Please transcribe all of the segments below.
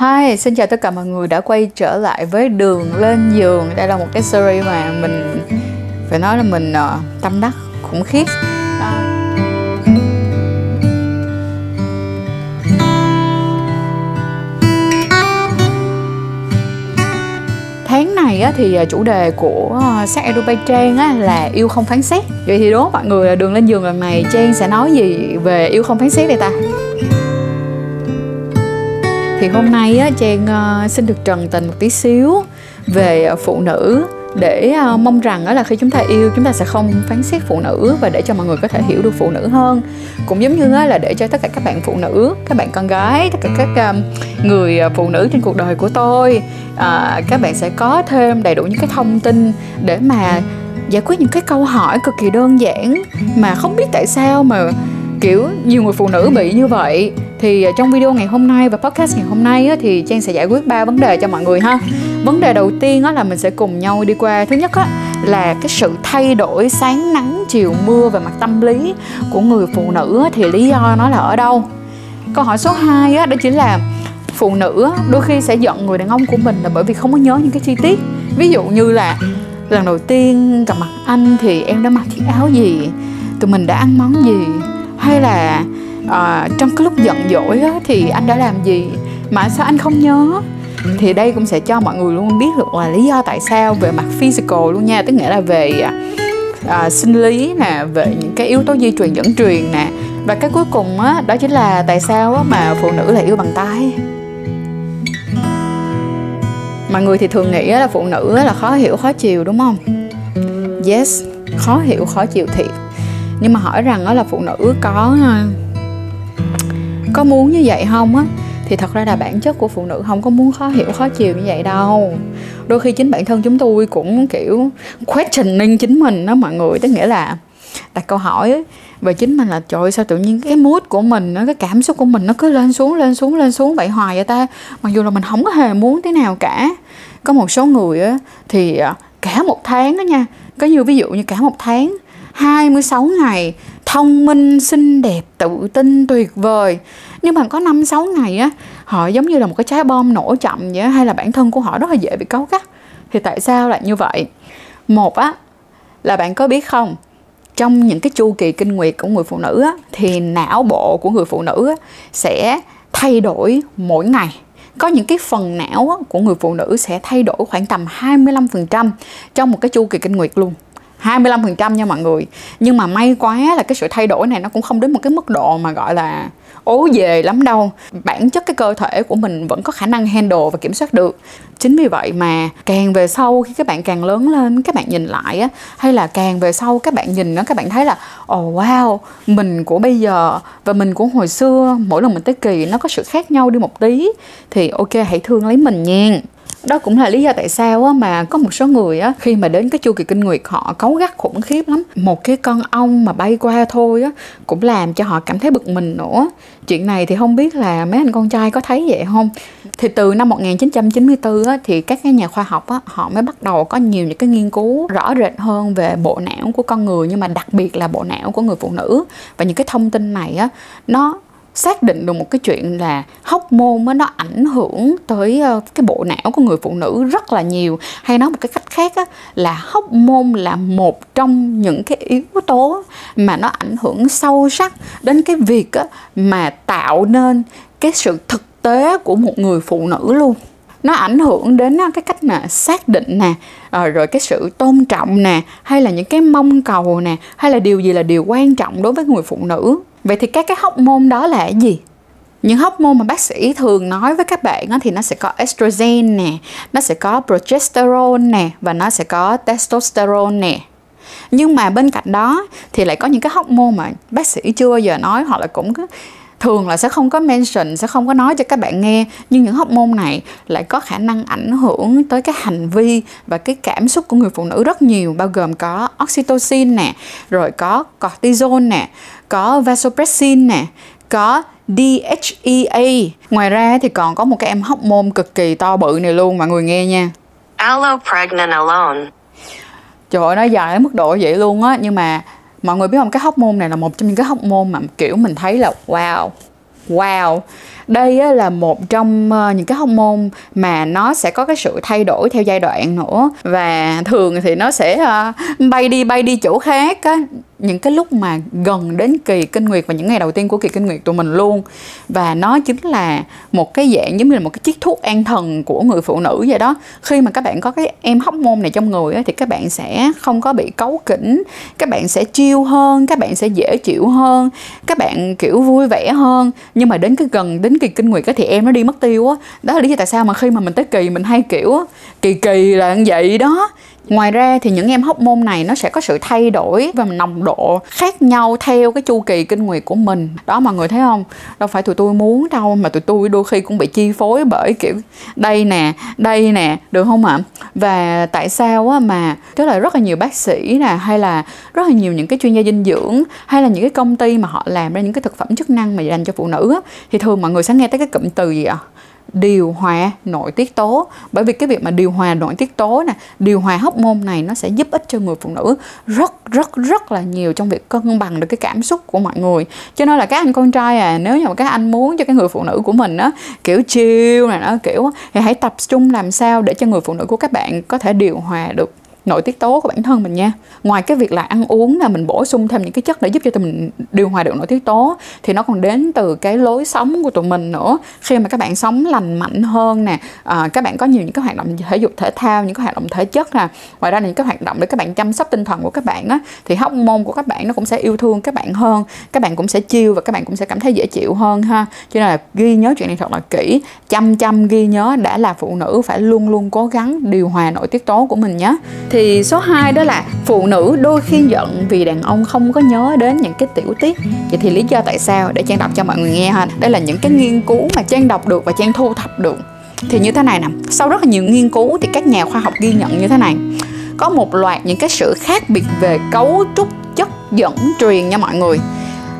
Hi, xin chào tất cả mọi người đã quay trở lại với Đường lên giường Đây là một cái series mà mình phải nói là mình uh, tâm đắc khủng khiếp Đó. Tháng này á, thì ờ, chủ đề của ờ, sắc sách Edubai Trang á, là yêu không phán xét Vậy thì đố mọi người là đường lên giường lần này Trang sẽ nói gì về yêu không phán xét đây ta? Thì hôm nay á, Trang ờ, xin được trần tình một tí xíu về ờ, phụ nữ để ờ, mong rằng đó là khi chúng ta yêu chúng ta sẽ không phán xét phụ nữ và để cho mọi người có thể hiểu được phụ nữ hơn. Cũng giống như là để cho tất cả các bạn phụ nữ các bạn con gái tất cả các người phụ nữ trên cuộc đời của tôi các bạn sẽ có thêm đầy đủ những cái thông tin để mà giải quyết những cái câu hỏi cực kỳ đơn giản mà không biết tại sao mà kiểu nhiều người phụ nữ bị như vậy. Thì à, trong video ngày hôm nay và podcast ngày hôm nay á, thì trang sẽ giải quyết ba vấn đề cho mọi người ha. Vấn đề đầu tiên á, là mình sẽ cùng nhau đi qua. Thứ nhất á, là cái sự thay đổi sáng nắng chiều mưa về mặt tâm lý của người phụ nữ á, thì lý do nó là ở đâu? Câu hỏi số 2 á, đó chính là phụ nữ đôi khi sẽ giận người đàn ông của mình là bởi vì không có nhớ những cái chi tiết. Ví dụ như là lần đầu tiên gặp mặt anh thì em đã mặc chiếc áo gì? Tụi mình đã ăn món gì? Hay là uh, trong cái lúc giận dỗi á, thì anh đã làm gì? Mà sao anh không nhớ? Thì đây cũng sẽ cho mọi người luôn biết được là lý do tại sao về mặt physical luôn nha. Tức nghĩa là về uh, sinh lý nè về những cái yếu tố di truyền dẫn truyền nè. Và cái cuối cùng á đó chính là tại sao á, mà phụ nữ lại yêu bằng tay. Mọi người thì thường nghĩ là phụ nữ là khó hiểu khó chiều đúng không? Yes khó hiểu khó chịu thiệt nhưng mà hỏi rằng đó là phụ nữ có à, có muốn như vậy không á thì thật ra là bản chất của phụ nữ không có muốn khó hiểu khó chịu như vậy đâu. Đôi khi chính bản thân chúng tôi cũng kiểu questioning chính mình đó mọi người tức nghĩa là đặt câu hỏi về chính mình là trời ơi, sao tự nhiên cái mood của mình nó cái cảm xúc của mình nó cứ lên xuống lên xuống lên xuống vậy hoài vậy ta? Mặc dù là mình không có hề muốn thế nào cả. Có một số người á thì à, cả một tháng đó nha có như ví dụ như cả một tháng 26 ngày thông minh, xinh đẹp, tự tin, tuyệt vời. Nhưng mà có 5-6 ngày á Họ giống như là một cái trái bom nổ chậm vậy Hay là bản thân của họ rất là dễ bị cáu gắt. Thì tại sao lại như vậy? Một á là bạn có biết không Trong những cái chu kỳ kinh nguyệt của người phụ nữ á Thì não bộ của người phụ nữ á Sẽ thay đổi mỗi ngày. Có những cái phần não của người phụ nữ sẽ thay đổi khoảng tầm 25% trong một cái chu kỳ kinh nguyệt luôn. 25% nha mọi người. Nhưng mà may quá là cái sự thay đổi này nó cũng không đến một cái mức độ mà gọi là ố về lắm đâu. Bản chất cái cơ thể của mình vẫn có khả năng handle và kiểm soát được. Chính vì vậy mà càng về sau khi các bạn càng lớn lên các bạn nhìn lại á hay là càng về sau các bạn nhìn nó các bạn thấy là ồ oh, wow mình của bây giờ và mình của hồi xưa mỗi lần mình tới kỳ nó có sự khác nhau đi một tí. Thì ok hãy thương lấy mình nha đó cũng là lý do tại sao á, mà có một số người á, khi mà đến cái chu kỳ kinh nguyệt họ cấu gắt khủng khiếp lắm. Một cái con ong mà bay qua thôi á, cũng làm cho họ cảm thấy bực mình nữa. Chuyện này thì không biết là mấy anh con trai có thấy vậy không? Thì từ năm 1994 á, thì các cái nhà khoa học á, họ mới bắt đầu có nhiều những cái nghiên cứu rõ rệt hơn về bộ não của con người nhưng mà đặc biệt là bộ não của người phụ nữ. Và những cái thông tin này á nó xác định được một cái chuyện là hóc môn nó ảnh hưởng tới ờ, cái bộ não của người phụ nữ rất là nhiều. Hay nói một cái cách khác á, là hóc môn là một trong những cái yếu tố mà nó ảnh hưởng sâu sắc đến cái việc á, mà tạo nên cái sự thực tế của một người phụ nữ luôn. Nó ảnh hưởng đến cái cách mà xác định nè ờ, rồi cái sự tôn trọng nè hay là những cái mong cầu nè hay là điều gì là điều quan trọng đối với người phụ nữ. Vậy thì các cái hóc môn đó là cái gì? Những hóc môn mà bác sĩ thường nói với các bạn thì nó sẽ có estrogen nè, nó sẽ có progesterone nè và nó sẽ có testosterone nè. Nhưng mà bên cạnh đó thì lại có những cái hóc môn mà bác sĩ chưa bao giờ nói hoặc là cũng thường là sẽ không có mention sẽ không có nói cho các bạn nghe nhưng những hóc môn này lại có khả năng ảnh hưởng tới cái hành vi và cái cảm xúc của người phụ nữ rất nhiều bao gồm có oxytocin nè rồi có cortisol nè có vasopressin nè có DHEA ngoài ra thì còn có một cái em hóc môn cực kỳ to bự này luôn mọi người nghe nha. Allopregnanolone Trời ơi nó dài đến mức độ vậy luôn á nhưng mà mọi người biết không? Cái hóc môn này là một trong những cái hóc môn mà, kiểu, mình thấy là, wow wow đây á, là một trong ờ, những cái hormone mà nó sẽ có cái sự thay đổi theo giai đoạn nữa. Và thường thì nó sẽ ờ, bay đi bay đi chỗ khác á. Những cái lúc mà gần đến kỳ kinh nguyệt và những ngày đầu tiên của kỳ kinh nguyệt tụi mình luôn. Và nó chính là một cái dạng giống như là một cái chiếc thuốc an thần của người phụ nữ vậy đó. Khi mà các bạn có cái em hóc môn này trong người thì các bạn sẽ không có bị cấu kỉnh các bạn sẽ chiêu hơn các bạn sẽ dễ chịu hơn các bạn kiểu vui vẻ hơn. Nhưng mà đến cái gần đến kỳ kinh nguyệt á, thì em nó đi mất tiêu á. Đó là lý do tại sao mà khi mà mình tới kỳ mình hay kiểu kỳ kỳ là như vậy đó. Ngoài ra thì những em hóc môn này nó sẽ có sự thay đổi và nồng độ khác nhau theo cái chu kỳ kinh nguyệt của mình. Đó mọi người thấy không? Đâu phải tụi tôi muốn đâu mà tụi tôi đôi khi cũng bị chi phối bởi kiểu đây nè, đây nè, được không ạ? Và tại sao á mà tức là rất là nhiều bác sĩ nè hay là rất là nhiều những cái chuyên gia dinh dưỡng hay là những cái công ty mà họ làm ra những cái thực phẩm chức năng mà dành cho phụ nữ á, thì thường mọi người sẽ nghe tới cái cụm từ gì ạ? À? Điều hòa nội tiết tố. Bởi vì cái việc mà điều hòa nội tiết tố nè, điều hòa hóc môn này nó sẽ giúp ích cho người phụ nữ rất rất rất là nhiều trong việc cân bằng được cái cảm xúc của mọi người. Cho nên là các anh con trai à nếu như mà các anh muốn cho cái người phụ nữ của mình á, kiểu chill này nó kiểu, thì hãy tập trung làm sao để cho người phụ nữ của các bạn có thể điều hòa được nội tiết tố của bản thân mình nha. Ngoài cái việc là ăn uống là mình bổ sung thêm những cái chất để giúp cho tụi mình điều hòa được nội tiết tố thì nó còn đến từ cái lối sống của tụi mình nữa. Khi mà các bạn sống lành mạnh hơn nè à, các bạn có nhiều những cái hoạt động thể dục thể thao những cái hoạt động thể chất nè. Ngoài ra là những cái hoạt động để các bạn chăm sóc tinh thần của các bạn á thì hóc môn của các bạn nó cũng sẽ yêu thương các bạn hơn. Các bạn cũng sẽ chiêu và các bạn cũng sẽ cảm thấy dễ chịu hơn ha. Cho nên là ghi nhớ chuyện này thật là kỹ. Chăm chăm ghi nhớ đã là phụ nữ phải luôn luôn cố gắng điều hòa nội tiết tố của mình nhé thì số 2 đó là phụ nữ đôi khi giận vì đàn ông không có nhớ đến những cái tiểu tiết. Vậy thì lý do tại sao? Để trang đọc cho mọi người nghe ha. Đây là những cái nghiên cứu mà trang đọc được và trang thu thập được. Thì như thế này nè, sau rất là nhiều nghiên cứu thì các nhà khoa học ghi nhận như thế này. Có một loạt những cái sự khác biệt về cấu trúc, chất dẫn truyền nha mọi người,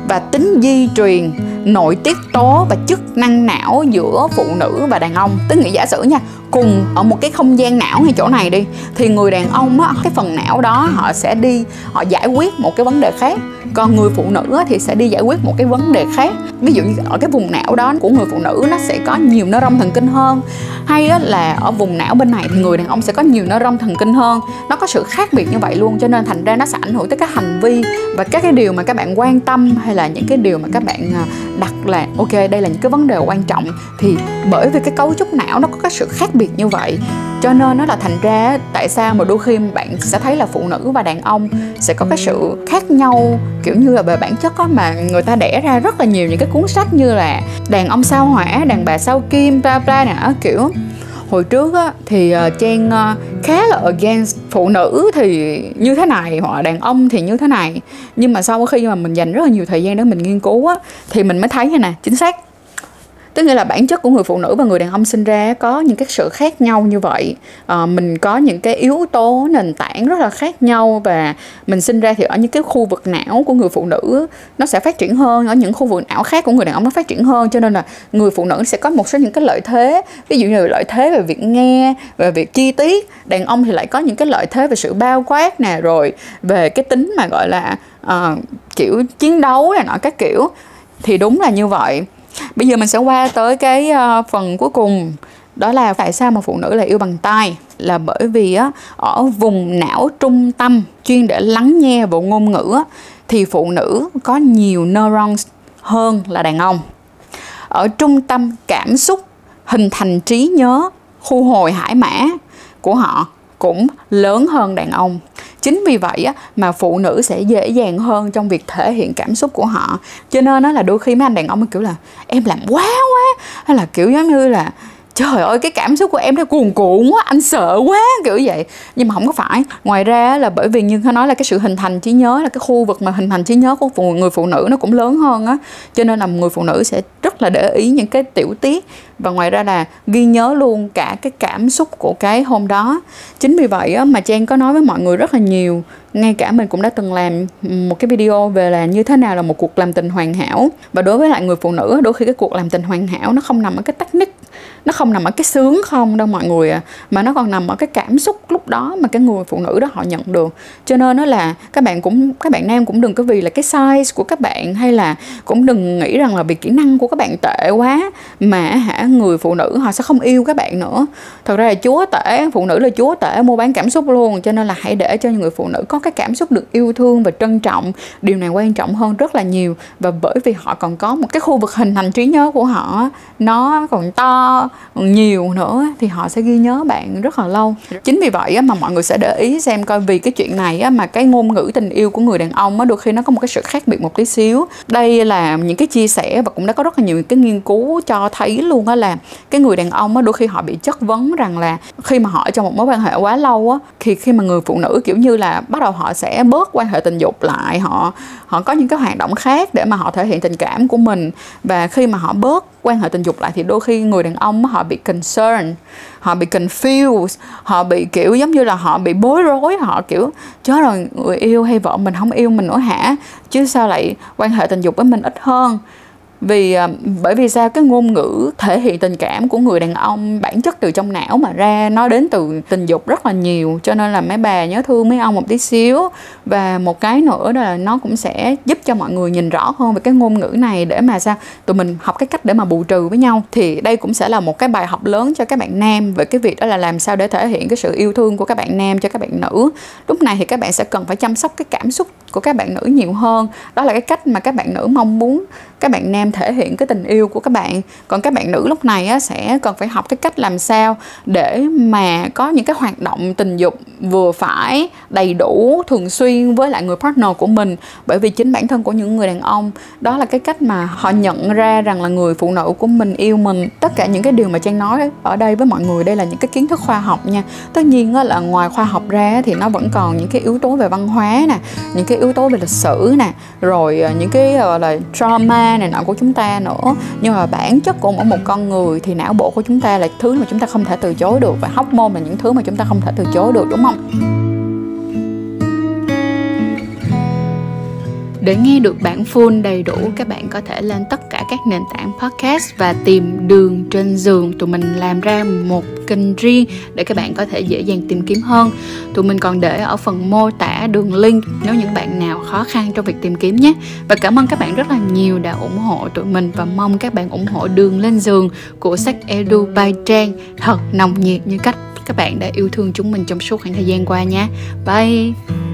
và tính di truyền, nội tiết tố và chức năng não giữa phụ nữ và đàn ông. Tức nghĩa giả sử nha cùng ở một cái không gian não ngay chỗ này đi, thì người đàn ông á, cái phần não đó họ sẽ đi, họ giải quyết một cái vấn đề khác còn người phụ nữ thì sẽ đi giải quyết một cái vấn đề khác. Ví dụ như ở cái vùng não đó của người phụ nữ, nó sẽ có nhiều nơ rong thần kinh hơn. Hay là ở vùng não bên này thì người đàn ông sẽ có nhiều nơ rong thần kinh hơn. Nó có sự khác biệt như vậy luôn, cho nên thành ra nó sẽ ảnh hưởng tới các hành vi và các cái điều mà các bạn quan tâm hay là những cái điều mà các bạn à, đặt là, ok, đây là những cái vấn đề quan trọng. Thì bởi vì cái cấu trúc não nó có cái sự khác biệt như vậy cho nên nó là thành ra tại sao mà đôi khi bạn sẽ thấy là phụ nữ và đàn ông sẽ có cái sự khác nhau kiểu như là về bản chất có mà người ta đẻ ra rất là nhiều những cái cuốn sách như là đàn ông sao hỏa đàn bà sao kim bla bla nè kiểu. Hồi trước á, thì ờ, trang ờ, khá là against phụ nữ thì như thế này hoặc là đàn ông thì như thế này. Nhưng mà sau khi mà mình dành rất là nhiều thời gian để mình nghiên cứu á, thì mình mới thấy như nè chính xác tức nghĩa là bản chất của người phụ nữ và người đàn ông sinh ra có những cái sự khác nhau như vậy. À, mình có những cái yếu tố nền tảng rất là khác nhau và mình sinh ra thì ở những cái khu vực não của người phụ nữ nó sẽ phát triển hơn ở những khu vực não khác của người đàn ông nó phát triển hơn. Cho nên là người phụ nữ sẽ có một số những cái lợi thế. Ví dụ như lợi thế về việc nghe về việc chi tiết. Đàn ông thì lại có những cái lợi thế về sự bao quát nè rồi về cái tính mà gọi là uh, kiểu chiến đấu này nọ các kiểu. Thì đúng là như vậy bây giờ mình sẽ qua tới cái ờ, phần cuối cùng. Đó là tại sao mà phụ nữ lại yêu bằng tai? Là bởi vì á ở vùng não trung tâm chuyên để lắng nghe bộ ngôn ngữ á, thì phụ nữ có nhiều neurons hơn là đàn ông. Ở trung tâm cảm xúc hình thành trí nhớ khu hồi hải mã của họ cũng lớn hơn đàn ông chính vì vậy á, mà phụ nữ sẽ dễ dàng hơn trong việc thể hiện cảm xúc của họ. Cho nên nó là đôi khi mấy anh đàn ông kiểu là em làm quá quá. Hay là kiểu giống như là trời ơi cái cảm xúc của em nó cuồn cuộn quá anh sợ quá kiểu vậy. Nhưng mà không có phải. Ngoài ra là bởi vì như khá nói là cái sự hình thành trí nhớ là cái khu vực mà hình thành trí nhớ của người phụ nữ nó cũng lớn hơn á. Cho nên là người phụ nữ sẽ rất là để ý những cái tiểu tiết. Và ngoài ra là ghi nhớ luôn cả cái cảm xúc của cái hôm đó. Chính vì vậy á, mà trang có nói với mọi người rất là nhiều. Ngay cả mình cũng đã từng làm một cái video về là như thế nào là một cuộc làm tình hoàn hảo. Và đối với lại người phụ nữ đôi khi cái cuộc làm tình hoàn hảo nó không nằm ở cái technique nó không nằm ở cái sướng không đâu mọi người à mà nó còn nằm ở cái cảm xúc lúc đó mà cái người phụ nữ đó họ nhận được. Cho nên nó là các bạn cũng, các bạn nam cũng đừng có vì là cái size của các bạn hay là cũng đừng nghĩ rằng là vì kỹ năng của các bạn tệ quá mà hả, người phụ nữ họ sẽ không yêu các bạn nữa. Thật ra là chúa tể, phụ nữ là chúa tể mua bán cảm xúc luôn, cho nên là hãy để cho người phụ nữ có cái cảm xúc được yêu thương và trân trọng. Điều này quan trọng hơn rất là nhiều và bởi vì họ còn có một cái khu vực hình thành trí nhớ của họ, nó còn to nhiều nữa thì họ sẽ ghi nhớ bạn rất là lâu. Chính vì vậy mà mọi người sẽ để ý xem coi vì cái chuyện này mà cái ngôn ngữ tình yêu của người đàn ông đôi khi nó có một cái sự khác biệt một tí xíu. Đây là những cái chia sẻ và cũng đã có rất là nhiều cái nghiên cứu cho thấy luôn á là cái người đàn ông đôi khi họ bị chất vấn rằng là khi mà họ trong một mối quan hệ quá lâu á, thì khi mà người phụ nữ, kiểu như là, bắt đầu họ sẽ bớt quan hệ tình dục lại, họ họ có những cái hoạt động khác để mà họ thể hiện tình cảm của mình. Và khi mà họ bớt quan hệ tình dục lại thì đôi khi người đàn ông họ bị concern, họ bị confused, họ bị kiểu giống như là họ bị bối rối, họ kiểu chết rồi người yêu hay vợ mình không yêu mình nữa hả? Chứ sao lại quan hệ tình dục với mình ít hơn? Vì à, bởi vì sao? Cái ngôn ngữ thể hiện tình cảm của người đàn ông bản chất từ trong não mà ra, nó đến từ tình dục rất là nhiều. Cho nên là mấy bà nhớ thương mấy ông một tí xíu. Và một cái nữa đó là nó cũng sẽ giúp cho mọi người nhìn rõ hơn về cái ngôn ngữ này để mà sao? Tụi mình học cái cách để mà bù trừ với nhau. Thì đây cũng sẽ là một cái bài học lớn cho các bạn nam về cái việc đó là làm sao để thể hiện cái sự yêu thương của các bạn nam cho các bạn nữ. Lúc này thì các bạn sẽ cần phải chăm sóc cái cảm xúc của các bạn nữ nhiều hơn. Đó là cái cách mà các bạn nữ mong muốn các bạn nam thể hiện cái tình yêu của các bạn. Còn các bạn nữ lúc này á, sẽ cần phải học cái cách làm sao để mà có những cái hoạt động tình dục vừa phải đầy đủ thường xuyên với lại người partner của mình. Bởi vì chính bản thân của những người đàn ông đó là cái cách mà họ nhận ra rằng là người phụ nữ của mình yêu mình. Tất cả những cái điều mà trang nói ở đây với mọi người đây là những cái kiến thức khoa học nha. Tất nhiên á, là ngoài khoa học ra thì nó vẫn còn những cái yếu tố về văn hóa nè những cái yếu tố về lịch sử nè rồi ờ, những cái ờ, gọi là trauma này nọ của chúng ta nữa. Nhưng mà bản chất của mỗi một con người thì não bộ của chúng ta là thứ mà chúng ta không thể từ chối được và hóc môn là những thứ mà chúng ta không thể từ chối được, đúng không? Để nghe được bản full đầy đủ, các bạn có thể lên tất cả các nền tảng podcast và tìm đường trên giường. Tụi mình làm ra một kênh riêng để các bạn có thể dễ dàng tìm kiếm hơn. Tụi mình còn để ở phần mô tả đường link nếu những bạn nào khó khăn trong việc tìm kiếm nhé. Và cảm ơn các bạn rất là nhiều đã ủng hộ tụi mình và mong các bạn ủng hộ đường lên giường của sách Edu by Trang thật nồng nhiệt như cách các bạn đã yêu thương chúng mình trong suốt khoảng thời gian qua nha. Bye!